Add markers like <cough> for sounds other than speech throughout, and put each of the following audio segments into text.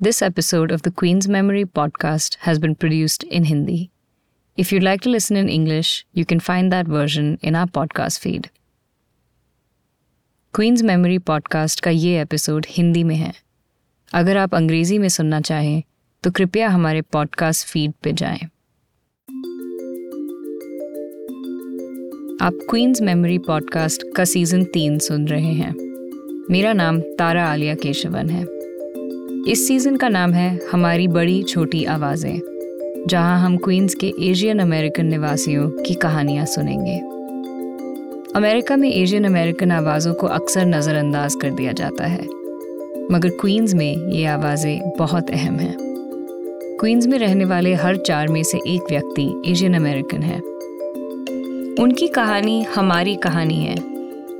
This episode of the Queen's Memory podcast has been produced in Hindi. If you'd like to listen in English, you can find that version in our podcast feed. Queen's Memory podcast का ये episode Hindi में है अगर आप अंग्रेजी में सुनना चाहें तो कृपया हमारे पॉडकास्ट फीड पे जाएं। आप क्वींस मेमोरी पॉडकास्ट का सीजन तीन सुन रहे हैं मेरा नाम तारा आलिया केशवन है इस सीज़न का नाम है हमारी बड़ी छोटी आवाज़ें, जहाँ हम क्वींस के एशियन अमेरिकन निवासियों की कहानियाँ सुनेंगे। अमेरिका में एशियन अमेरिकन आवाज़ों को अक्सर नज़रअंदाज कर दिया जाता है, मगर क्वींस में ये आवाज़ें बहुत अहम हैं। क्वींस में रहने वाले हर चार में से एक व्यक्ति एशियन अमेरिकन है। उनकी कहानी हमारी कहानी है,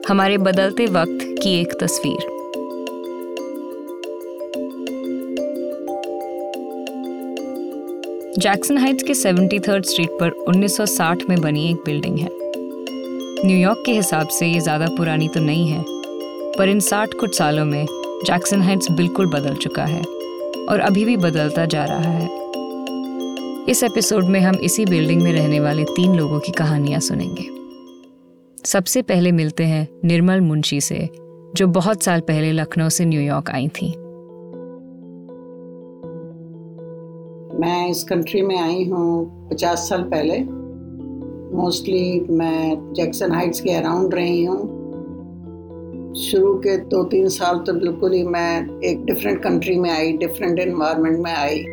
हमारे बदलते वक्त की एक तस्वीर। जैक्सन हाइट्स के सेवेंटी थर्ड स्ट्रीट पर 1960 में बनी एक बिल्डिंग है। न्यूयॉर्क के हिसाब से ये ज़्यादा पुरानी तो नहीं है, पर इन साठ कुछ सालों में जैक्सन हाइट्स बिल्कुल बदल चुका है और अभी भी बदलता जा रहा है। इस एपिसोड में हम इसी बिल्डिंग में रहने वाले तीन लोगों की कहानियाँ सुनेंगे। सबसे पहले मिलते हैं निर्मल मुंशी से, जो बहुत साल पहले लखनऊ से न्यूयॉर्क आई थी। मैं इस कंट्री में आई हूँ पचास साल पहले। मोस्टली मैं जैक्सन हाइट्स के अराउंड रही हूँ। शुरू के दो तीन साल तो बिल्कुल ही मैं एक डिफरेंट कंट्री में आई डिफरेंट इन्वायरमेंट में आई।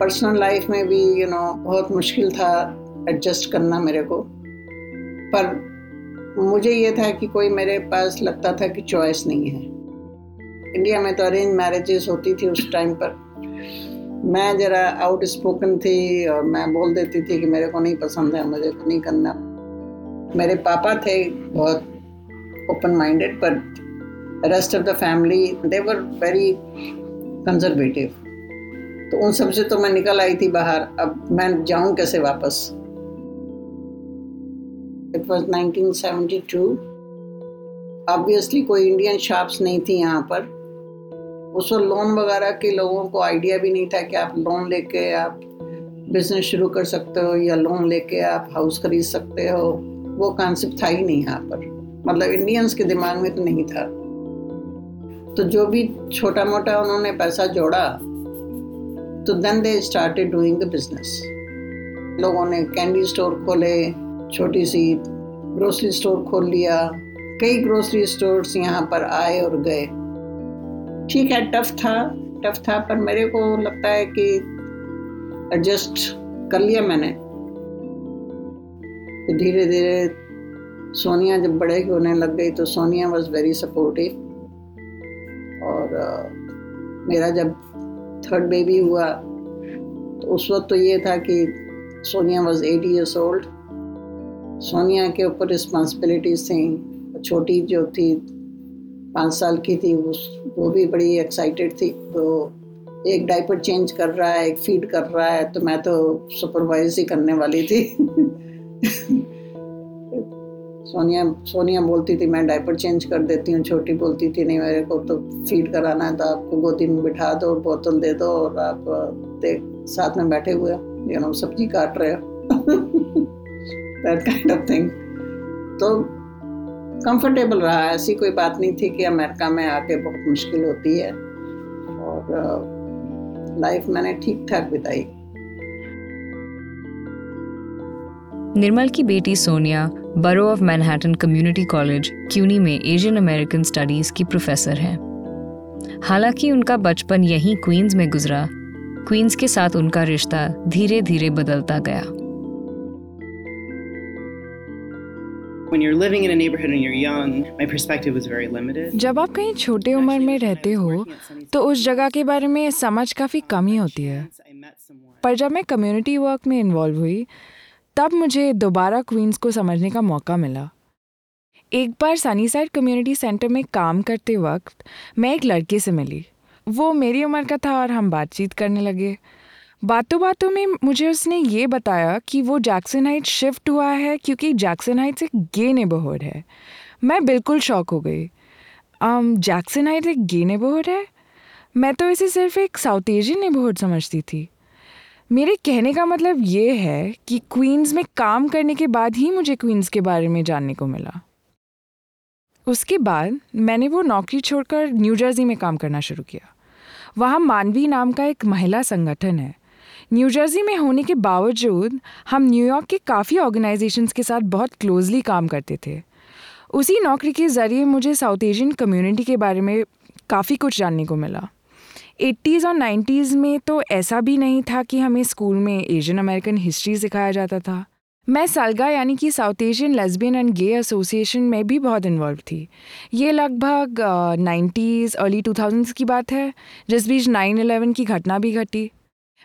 पर्सनल लाइफ में भी यू you नो know, बहुत मुश्किल था एडजस्ट करना मेरे को। पर मुझे ये था कि कोई मेरे पास लगता था कि चॉइस नहीं है। इंडिया में तो अरेंज मैरिजेस होती थी उस टाइम पर। मैं ज़रा आउट स्पोकन थी और मैं बोल देती थी कि मेरे को नहीं पसंद है, मुझे को नहीं करना। मेरे पापा थे बहुत ओपन माइंडेड पर rest of the family they were very conservative तो उन सबसे तो मैं निकल आई थी बाहर। अब मैं जाऊँ कैसे वापस? इट वाज 1972 ऑब्वियसली कोई इंडियन शॉप्स नहीं थी यहाँ पर। उस वक्त लोन वगैरह के लोगों को आइडिया भी नहीं था कि आप लोन लेके आप बिज़नेस शुरू कर सकते हो या लोन लेके आप हाउस खरीद सकते हो। वो कॉन्सेप्ट था ही नहीं यहाँ पर। मतलब इंडियंस के दिमाग में तो नहीं था। तो जो भी छोटा मोटा उन्होंने पैसा जोड़ा तो then they started doing the business लोगों ने कैंडी स्टोर खोले, छोटी सी ग्रोसरी स्टोर खोल लिया। कई ग्रोसरी स्टोर्स यहाँ पर आए और गए। ठीक है टफ था टफ था पर मेरे को लगता है कि एडजस्ट कर लिया मैंने। धीरे धीरे सोनिया जब बड़े होने लग गई तो सोनिया वॉज़ वेरी सपोर्टिव और uh, मेरा जब थर्ड बेबी हुआ तो उस वक्त तो ये था कि Sonia was eight years old Sonia के ऊपर रिस्पॉन्सिबिलिटीज थी छोटी जो थी पाँच साल की थी, उस, वो भी बड़ी एक्साइटेड थी। तो एक डाइपर चेंज कर रहा है, एक फ़ीड कर रहा है तो मैं तो सुपरवाइज ही करने वाली थी। <laughs> सोनिया सोनिया बोलती थी, मैं डाइपर चेंज कर देती हूँ, छोटी बोलती थी नहीं, मेरे को तो फ़ीड कराना है तो आपको गोदी में बिठा दो, बोतल दे दो और आप, देख, साथ में बैठे हुए यू नो सब्ज़ी काट रहे हो। दैट काइंड ऑफ़ थिंग तो कंफर्टेबल रहा। ऐसी कोई बात नहीं थी कि अमेरिका में आके बहुत मुश्किल होती है। और लाइफ मैंने ठीक ठाक बिताई। निर्मल की बेटी Sonia Borough of Manhattan Community College CUNY में एशियन अमेरिकन स्टडीज़ की प्रोफेसर हैं। हालाँकि उनका बचपन यहीं क्वींस में गुजरा क्वींस के साथ उनका रिश्ता धीरे धीरे बदलता गया। When you're living in a neighborhood and you're young, my perspective was very limited. जब आप कहीं छोटे उम्र में रहते हो तो उस जगह के बारे में समझ काफ़ी कम ही होती है। पर जब मैं कम्युनिटी वर्क में इन्वॉल्व हुई तब मुझे दोबारा क्वींस को समझने का मौका मिला। एक बार सनी साइड कम्युनिटी सेंटर में काम करते वक्त मैं एक लड़के से मिली। वो मेरी उम्र का था और हम बातचीत करने लगे। बातों बातों में मुझे उसने ये बताया कि वो जैक्सन हाइट शिफ्ट हुआ है क्योंकि जैक्सन हाइट्स एक गे नेबरहुड है। मैं बिल्कुल शॉक हो गई। जैक्सन हाइट एक गे नेबरहुड है? मैं तो इसे सिर्फ़ एक साउथ एशियन नेबरहुड समझती थी। मेरे कहने का मतलब ये है कि क्वींस में काम करने के बाद ही मुझे क्वींस के बारे में जानने को मिला। उसके बाद मैंने वो नौकरी छोड़कर न्यू जर्सी में काम करना शुरू किया। वहाँ मानवी नाम का एक महिला संगठन है। न्यू जर्सी में होने के बावजूद, हम न्यूयॉर्क के काफ़ी ऑर्गेनाइजेशंस के साथ बहुत क्लोजली काम करते थे। उसी नौकरी के ज़रिए मुझे साउथ एशियन कम्युनिटी के बारे में काफ़ी कुछ जानने को मिला। एट्टीज़ और नाइन्टीज़ में तो ऐसा भी नहीं था कि हमें स्कूल में एशियन अमेरिकन हिस्ट्री सिखाया जाता था। मैं सालगा यानी कि South Asian Lesbian and Gay Association में भी बहुत इन्वॉल्व थी। ये लगभग नाइन्टीज़ अर्ली टू थाउजेंड्स की बात है, जिस बीच नाइन एलेवन की घटना भी घटी।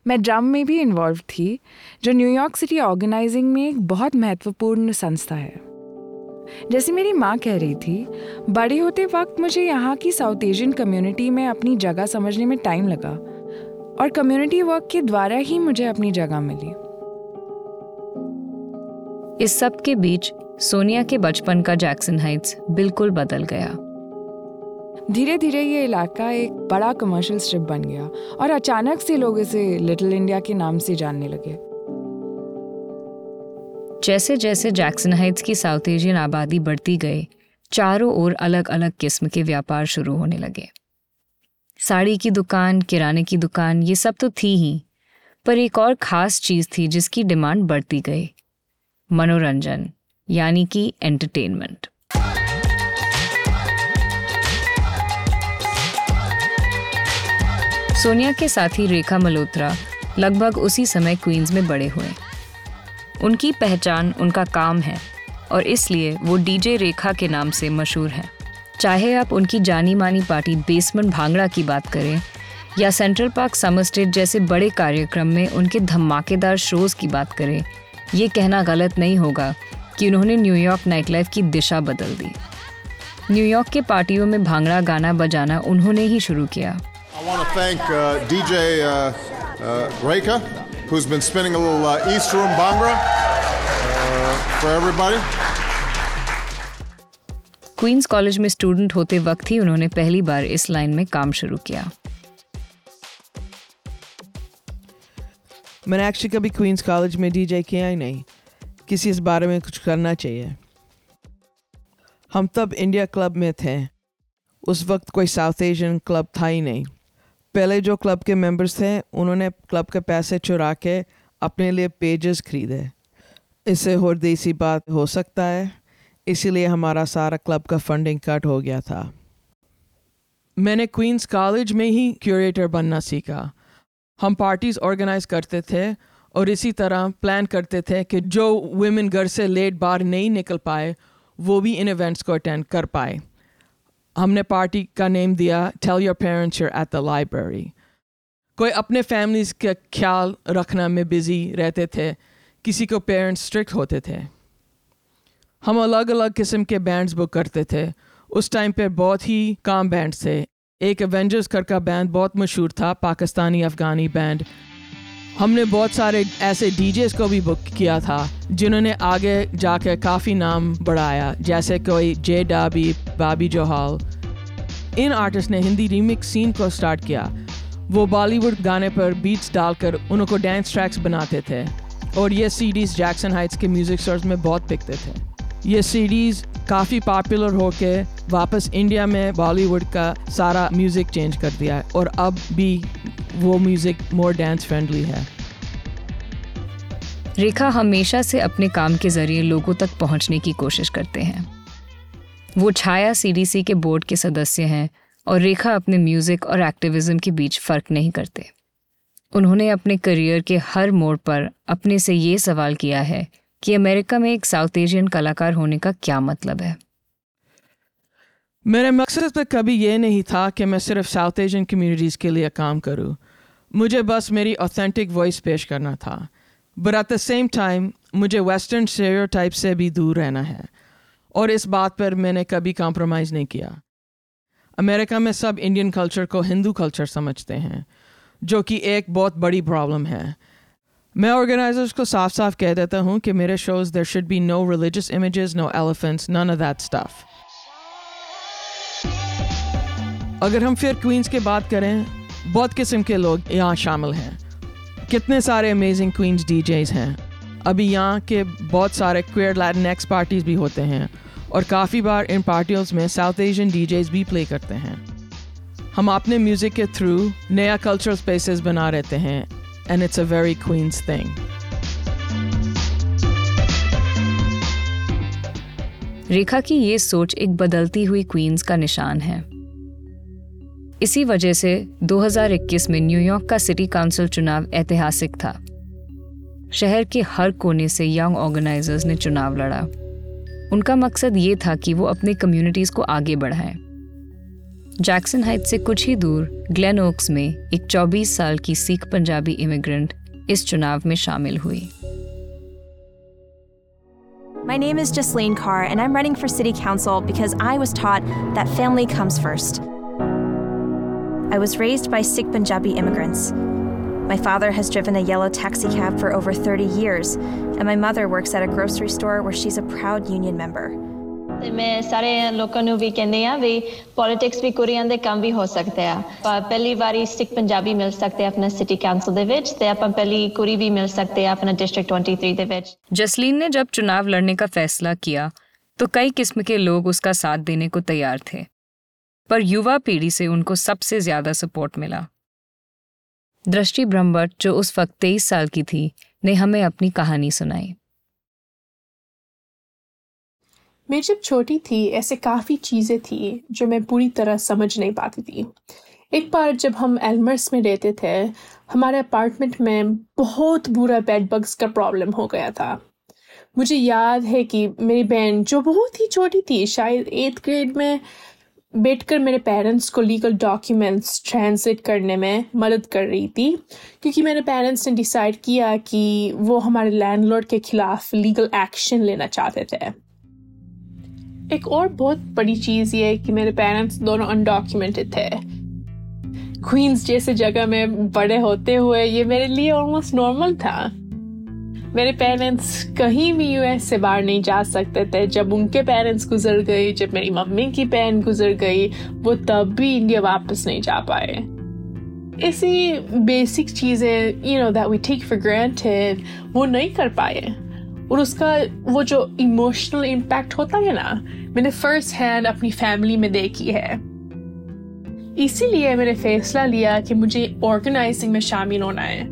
मैं ड्रम में भी इन्वॉल्व थी, जो न्यूयॉर्क सिटी ऑर्गेनाइजिंग में एक बहुत महत्वपूर्ण संस्था है। जैसे मेरी माँ कह रही थी, बड़े होते वक्त मुझे यहाँ की साउथ एशियन कम्युनिटी में अपनी जगह समझने में टाइम लगा, और कम्युनिटी वर्क के द्वारा ही मुझे अपनी जगह मिली। इस सब के बीच सोनिया के बचपन का जैक्सन हाइट्स बिल्कुल बदल गया। धीरे धीरे ये इलाका एक बड़ा कमर्शियल स्ट्रिप बन गया और अचानक से लोग इसे लिटिल इंडिया के नाम से जानने लगे। जैसे जैसे जैक्सन हाइट्स की साउथ एशियन आबादी बढ़ती गई, चारों ओर अलग अलग किस्म के व्यापार शुरू होने लगे। साड़ी की दुकान, किराने की दुकान, ये सब तो थी ही, पर एक और ख़ास चीज़ थी जिसकी डिमांड बढ़ती गई, मनोरंजन, यानी कि एंटरटेनमेंट सोनिया के साथी रेखा मल्होत्रा लगभग उसी समय क्वींस में बड़े हुए। उनकी पहचान उनका काम है और इसलिए वो डीजे रेखा के नाम से मशहूर है। चाहे आप उनकी जानी मानी पार्टी बेसमेंट भांगड़ा की बात करें या सेंट्रल पार्क समर स्टेट जैसे बड़े कार्यक्रम में उनके धमाकेदार शोज़ की बात करें, ये कहना गलत नहीं होगा कि उन्होंने न्यूयॉर्क नाइट लाइफ की दिशा बदल दी। न्यूयॉर्क के पार्टियों में भांगड़ा गाना बजाना उन्होंने ही शुरू किया। I want to thank uh, DJ uh, uh, Reka who's been spinning a little uh, East Room Bhangra uh, for everybody. Queens College में स्टूडेंट होते वक्त ही उन्होंने पहली बार इस लाइन में काम शुरू किया। मैंने एक्चुअली कभी क्वींस कॉलेज में डीजे किया ही नहीं। किसी इस बारे में कुछ करना चाहिए। हम तब इंडिया क्लब में थे। उस वक्त कोई साउथ एशियन क्लब था ही नहीं। पहले जो क्लब के मेंबर्स थे, उन्होंने क्लब के पैसे चुरा के अपने लिए पेजेस खरीदे। इससे और देसी बात हो सकता है, इसीलिए हमारा सारा क्लब का फंडिंग कट हो गया था। मैंने क्वींस कॉलेज में ही क्यूरेटर बनना सीखा। हम पार्टीज़ ऑर्गेनाइज करते थे और इसी तरह प्लान करते थे कि जो वुमेन घर से लेट बार नहीं निकल पाए, वो भी इन इवेंट्स को अटेंड कर पाए। हमने पार्टी का नेम दिया tell your parents you're at the library कोई अपने फैमिलीज़ का ख्याल रखना में बिज़ी रहते थे, किसी को पेरेंट्स स्ट्रिक्ट होते थे। हम अलग अलग किस्म के बैंड्स बुक करते थे। उस टाइम पे बहुत ही काम बैंड्स थे। एक एवेंजर्स कर का बैंड बहुत मशहूर था पाकिस्तानी अफ़गानी बैंड हमने बहुत सारे ऐसे डीजेस को भी बुक किया था, जिन्होंने आगे जाकर काफ़ी नाम बढ़ाया, जैसे कोई जे डाबी बाबी जोहाल इन आर्टिस्ट ने हिंदी रीमिक्स सीन को स्टार्ट किया। वो बॉलीवुड गाने पर बीट्स डालकर उनको डांस ट्रैक्स बनाते थे, और ये सीडीज जैक्सन हाइट्स के म्यूज़िक स्टोर्स में बहुत पिकते थे। ये सीडीज़ काफ़ी पॉपुलर होके वापस इंडिया में बॉलीवुड का सारा म्यूज़िक चेंज कर दिया है, और अब भी वो म्यूज़िक मोर डांस फ्रेंडली है। रेखा हमेशा से अपने काम के ज़रिए लोगों तक पहुँचने की कोशिश करते हैं। वो छाया सीडीसी के बोर्ड के सदस्य हैं और रेखा अपने म्यूज़िक और एक्टिविज्म के बीच फ़र्क नहीं करते। उन्होंने अपने करियर के हर मोड़ पर अपने से ये सवाल किया है कि अमेरिका में एक साउथ एशियन कलाकार होने का क्या मतलब है। मेरे मकसद में कभी ये नहीं था कि मैं सिर्फ़ साउथ एशियन कम्युनिटीज़ के लिए काम करूँ। मुझे बस मेरी ऑथेंटिक वॉइस पेश करना था but at the same time मुझे वेस्टर्न स्टेरियोटाइप से भी दूर रहना है, और इस बात पर मैंने कभी कॉम्प्रोमाइज़ नहीं किया। अमेरिका में सब इंडियन कल्चर को हिंदू कल्चर समझते हैं, जो कि एक बहुत बड़ी प्रॉब्लम है। मैं ऑर्गेनाइजर्स को साफ़ साफ़ कह देता हूँ कि मेरे shows there should be no religious images no elephants none of that stuff अगर हम फिर क्वींस की बात करें बहुत किस्म के लोग यहाँ शामिल हैं। कितने सारे अमेजिंग क्वींस डीजेस हैं। अभी यहाँ के बहुत सारे क्वेयर लैटिनेक्स पार्टीज़ भी होते हैं और काफ़ी बार इन पार्टियों में साउथ एशियन डीजेस भी प्ले करते हैं। हम अपने म्यूज़िक के थ्रू नया कल्चरल स्पेसेस बना रहते हैं and it's a very Queens thing Rekha की ये सोच एक बदलती हुई क्वींस का निशान है। इसी वजह से 2021 में न्यूयॉर्क का सिटी काउंसिल चुनाव ऐतिहासिक था। शहर के हर कोने से यंग ऑर्गेनाइजर्स ने चुनाव लड़ा। उनका मकसद ये था कि वो अपने कम्युनिटीज को आगे बढ़ाएँ। जैक्सन हाइट से कुछ ही दूर ग्लेन ओक्स में एक 24 साल की सिख पंजाबी इमिग्रेंट इस चुनाव में शामिल हुई। My name is Jasleen Carr, and I'm running for City Council because I was taught that family comes first. I was raised by Sikh Punjabi immigrants. My father has driven a yellow taxi cab for over 30 years, and my mother works at a grocery store where she's a proud union member. ਤੇ ਮੈਂ ਸਾਰੇ ਲੋਕਾਂ ਨੂੰ ਵੀ ਕਹਿੰਦੇ ਆ ਵੀ politics ਵੀ ਕੁੜੀਆਂ ਦੇ ਕੰਮ ਵੀ ਹੋ ਸਕਦੇ ਆ ਪਰ ਪਹਿਲੀ ਵਾਰੀ ਸਿੱਖ ਪੰਜਾਬੀ ਮਿਲ ਸਕਦੇ ਆ ਆਪਣਾ ਸਿਟੀ ਕਾਉਂਸਲ ਦੇ ਵਿੱਚ ਤੇ ਆਪਾਂ ਪਹਿਲੀ ਕੁੜੀ ਵੀ ਮਿਲ ਸਕਦੇ ਆ ਆਪਣਾ ਡਿਸਟ੍ਰਿਕਟ 23 ਦੇ ਵਿੱਚ जसलीन ने जब चुनाव लड़ने का फैसला किया तो कई किस्म के लोग उसका साथ देने को तैयार थे पर युवा पीढ़ी से उनको सबसे ज़्यादा सपोर्ट मिला। दृष्टि ब्रह्मभट्ट जो उस वक्त तेईस साल की थी, ने हमें अपनी कहानी सुनाई। मैं जब छोटी थी, ऐसे काफ़ी चीज़ें थी, जो मैं पूरी तरह समझ नहीं पाती थी। एक बार जब हम एलमर्स में रहते थे, हमारे अपार्टमेंट में बहुत बुरा बेड बग्स का प्रॉब्लम हो गया था। मुझे याद है कि मेरी बहन, जो बहुत ही छोटी थी, शायद एट्थ ग्रेड में बैठकर मेरे पेरेंट्स को लीगल डॉक्यूमेंट्स ट्रांसलेट करने में मदद कर रही थी, क्योंकि मेरे पेरेंट्स ने डिसाइड किया कि वो हमारे लैंडलॉर्ड के खिलाफ लीगल एक्शन लेना चाहते थे। एक और बहुत बड़ी चीज़ ये कि मेरे पेरेंट्स दोनों अनडॉक्यूमेंटेड थे। क्वींस जैसे जगह में बड़े होते हुए ये मेरे लिए ऑलमोस्ट नॉर्मल था। मेरे पेरेंट्स कहीं भी यूएस से बाहर नहीं जा सकते थे। जब उनके पेरेंट्स गुजर गए जब मेरी मम्मी की बहन गुजर गई, वो तब भी इंडिया वापस नहीं जा पाए। ऐसी बेसिक चीज़ें you know that we take for granted वो नहीं कर पाए। और उसका वो जो इमोशनल इम्पैक्ट होता है ना, मैंने फ़र्स्ट हैंड अपनी फैमिली में देखी है। इसीलिए मैंने फैसला लिया कि मुझे ऑर्गेनाइजिंग में शामिल होना है।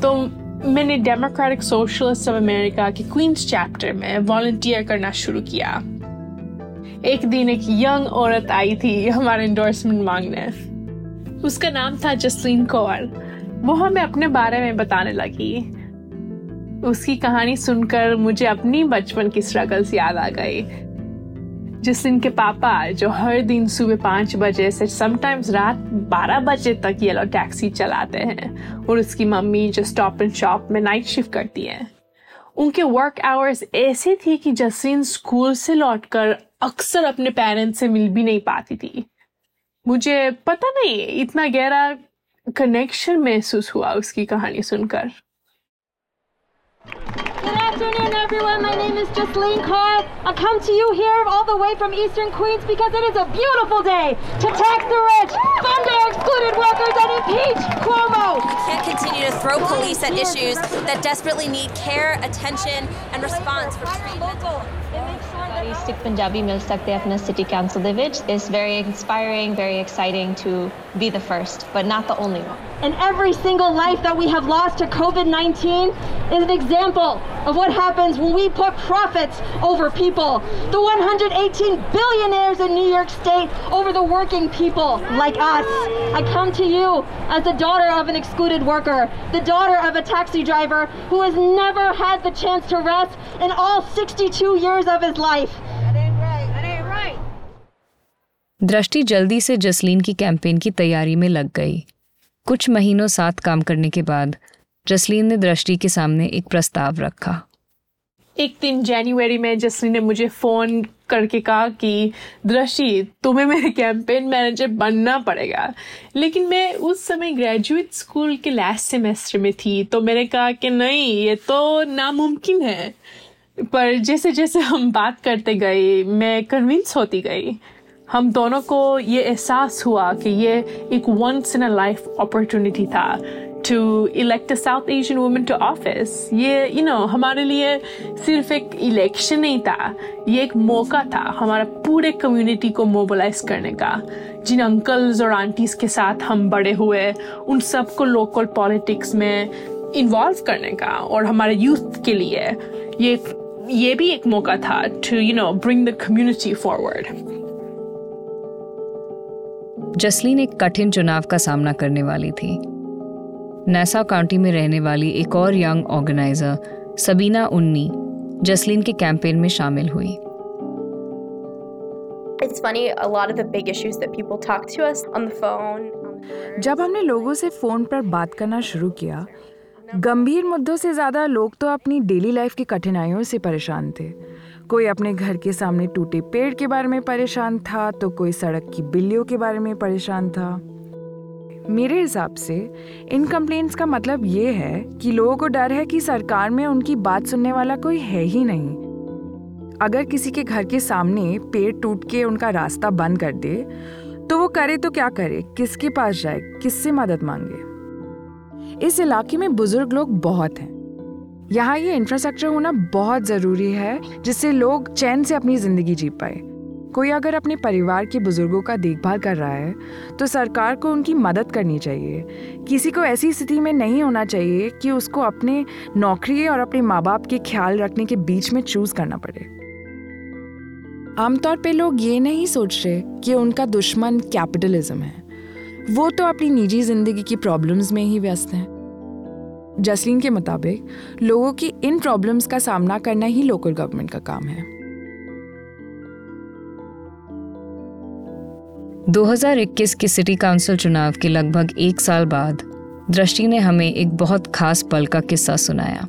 तो मैंने डेमोक्रेटिक सोशलिस्ट ऑफ़ अमेरिका के क्वींस चैप्टर में वॉल्टियर करना शुरू किया। एक दिन एक यंग औरत आई थी हमारे इंडोर्समेंट मांगने। उसका नाम था जसलीन कौर। वो हमें अपने बारे में बताने लगी। उसकी कहानी सुनकर मुझे अपनी बचपन की स्ट्रगल्स याद आ गई। जिस दिन के पापा जो हर दिन सुबह पाँच बजे से समटाइम्स रात बारह बजे तक येलो टैक्सी चलाते हैं। और उसकी मम्मी जो स्टॉप एंड शॉप में नाइट शिफ्ट करती है। उनके वर्क आवर्स ऐसे थी कि जसीन स्कूल से लौटकर अक्सर अपने पेरेंट्स से मिल भी नहीं पाती थी। मुझे पता नहीं, इतना गहरा कनेक्शन महसूस हुआ उसकी कहानी सुनकर। Good afternoon, everyone. My name is Justine Carr. I come to you here all the way from Eastern Queens because it is a beautiful day to tax the rich, fund our excluded workers, and impeach Cuomo. We can't continue to throw police at issues that desperately need care, attention, and response for treatment. Sikh Punjabi Mil Sakte City Council de is very inspiring, very exciting to be the first, but not the only one And every single life that we have lost to COVID 19 is an example of what happens when we put profits over people. The 118 billionaires in New York State over the working people like us. I come to you as the daughter of an excluded worker, the daughter of a taxi driver who has never had the chance to rest in all 62 years of his life. दृष्टि जल्दी से जसलीन की campaign की तैयारी में लग गई कुछ महीनों साथ काम करने के बाद, जसलीन ने दृष्टि के सामने एक प्रस्ताव रखा। एक दिन जनवरी में जसलीन ने मुझे फ़ोन करके कहा कि, दृष्टि, तुम्हें मेरे कैंपेन मैनेजर बनना पड़ेगा। लेकिन मैं उस समय ग्रेजुएट स्कूल के लास्ट सेमेस्टर में थी तो मैंने कहा कि नहीं, ये तो नामुमकिन है। पर जैसे जैसे हम बात करते गए, मैं कन्विंस होती गई। हम दोनों को ये एहसास हुआ कि ये एक once in a life opportunity था to elect a South Asian women to office ये यू you नो know, हमारे लिए सिर्फ़ एक इलेक्शन नहीं था ये एक मौका था हमारा पूरे कम्युनिटी को मोबिलाइज करने का। जिन अंकल्स और आंटीज के साथ हम बड़े हुए उन सबको लोकल पॉलिटिक्स में इन्वॉल्व करने का और हमारे यूथ के लिए ये ये भी एक मौका था to you know bring the community forward Jasleen एक कठिन चुनाव का सामना करने वाली थी। नैसा काउंटी में रहने वाली एक और यंग ऑर्गेनाइजर सबीना उन्नी जसलीन के कैंपेन में शामिल हुई। It's funny, a lot of the big issues that people talk to us on the phone. जब हमने लोगों से फ़ोन पर बात करना शुरू किया गंभीर मुद्दों से ज़्यादा लोग तो अपनी डेली लाइफ की कठिनाइयों से परेशान थे। कोई अपने घर के सामने टूटे पेड़ के बारे में परेशान था तो कोई सड़क की बिल्लियों के बारे में परेशान था। मेरे हिसाब से, इन कंप्लेंट्स का मतलब ये है कि लोगों को डर है कि सरकार में उनकी बात सुनने वाला कोई है ही नहीं। अगर किसी के घर के सामने पेड़ टूट के उनका रास्ता बंद कर दे तो वो करे तो क्या करे? किसके पास जाए? किससे मदद मांगे? इस इलाके में बुज़ुर्ग लोग बहुत हैं। यहाँ ये इंफ्रास्ट्रक्चर होना बहुत ज़रूरी है, जिससे लोग चैन से अपनी ज़िंदगी जी पाए। कोई अगर अपने परिवार के बुज़ुर्गों का देखभाल कर रहा है तो सरकार को उनकी मदद करनी चाहिए। किसी को ऐसी स्थिति में नहीं होना चाहिए कि उसको अपने नौकरी और अपने माँ बाप के ख्याल रखने के बीच में चूज़ करना पड़े। आमतौर पे लोग ये नहीं सोच रहे कि उनका दुश्मन कैपिटलिज्म है। वो तो अपनी निजी ज़िंदगी की प्रॉब्लम्स में ही व्यस्त हैं। जसलीन के मुताबिक लोगों की इन प्रॉब्लम्स का सामना करना ही लोकल गवर्नमेंट का काम है। 2021 के सिटी काउंसिल चुनाव के लगभग एक साल बाद दृष्टि ने हमें एक बहुत खास पल का किस्सा सुनाया।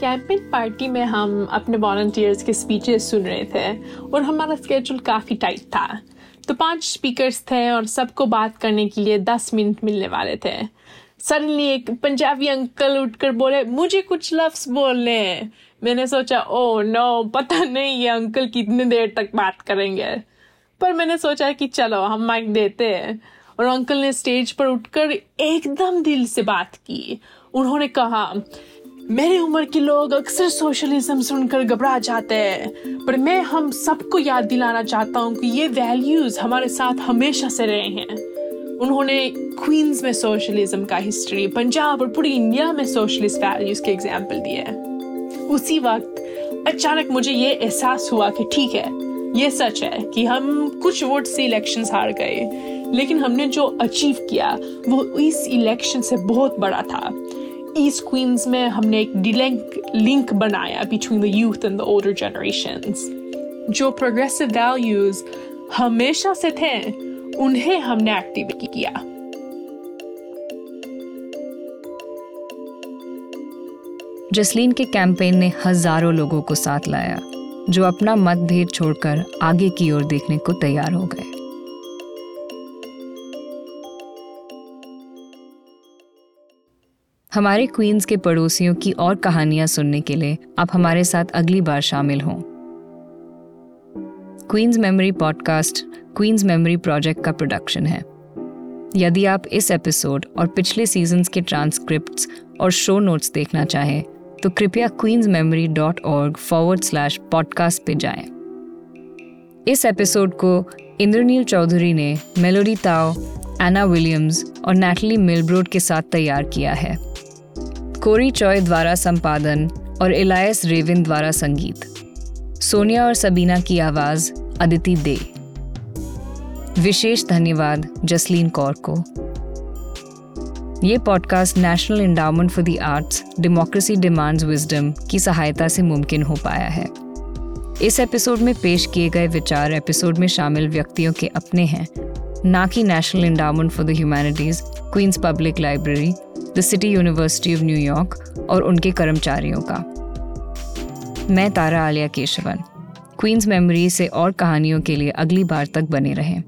कैंपेन पार्टी में हम अपने वॉल्टियर्स के स्पीचेस सुन रहे थे और हमारा स्केड्यूल काफ़ी टाइट था। तो पाँच स्पीकर्स थे और सबको बात करने के लिए दस मिनट मिलने वाले थे। सडनली एक पंजाबी अंकल उठकर बोले, मुझे कुछ लफ्स बोलने हैं। मैंने सोचा ओ नो पता नहीं, ये अंकल कितने देर तक बात करेंगे। पर मैंने सोचा कि चलो, हम माइक देते हैं। और अंकल ने स्टेज पर उठकर एकदम दिल से बात की। उन्होंने कहा, मेरी उम्र के लोग अक्सर सोशलिज्म सुनकर घबरा जाते हैं, पर मैं हम सबको याद दिलाना चाहता हूँ कि ये वैल्यूज़ हमारे साथ हमेशा से रहे हैं। उन्होंने क्वींस में सोशलिज्म का हिस्ट्री पंजाब और पूरी इंडिया में सोशलिस्ट वैल्यूज़ के एग्ज़ाम्पल दिए हैं। उसी वक्त अचानक मुझे ये एहसास हुआ कि ठीक है, ये सच है कि हम कुछ वोट से इलेक्शन हार गए, लेकिन हमने जो अचीव किया, वो इस इलेक्शन से बहुत बड़ा था। ईस्ट क्वींस में हमने एक डिलेंक लिंक बनाया between the youth and the older generation जो प्रोग्रेसिव वैल्यूज़ हमेशा से थे। उन्हें हमने एक्टिव किया। जसलीन के कैंपेन ने हज़ारों लोगों को साथ लाया, जो अपना मतभेद छोड़कर आगे की ओर देखने को तैयार हो गए। हमारे क्वींस के पड़ोसियों की और कहानियाँ सुनने के लिए आप हमारे साथ अगली बार शामिल हों। Queens Memory Podcast Queens Memory Project का प्रोडक्शन है। यदि आप इस एपिसोड और पिछले सीजन्स के ट्रांसक्रिप्ट और शो नोट्स देखना चाहें तो कृपया Queens memory dot org forward slash podcast पर जाएँ। इस एपिसोड को इंद्रनील चौधरी ने मेलोडी ताओ एना विलियम्स और नैटली मिलब्रोड के साथ तैयार किया है। कोरी चॉय द्वारा संपादन और इलायस रेविन द्वारा संगीत। सोनिया और सबीना की आवाज़ अदिति दे। विशेष धन्यवाद जसलीन कौर को। ये podcast National Endowment for the Arts Democracy Demands Wisdom की सहायता से मुमकिन हो पाया है। इस एपिसोड में पेश किए गए विचार एपिसोड में शामिल व्यक्तियों के अपने हैं। ना कि National Endowment for the Humanities Queens Public Library the City University of New York York उनके कर्मचारियों का। मैं तारा आलिया केशवन। क्वींस मेमोरी से और कहानियों के लिए अगली बार तक बने रहें।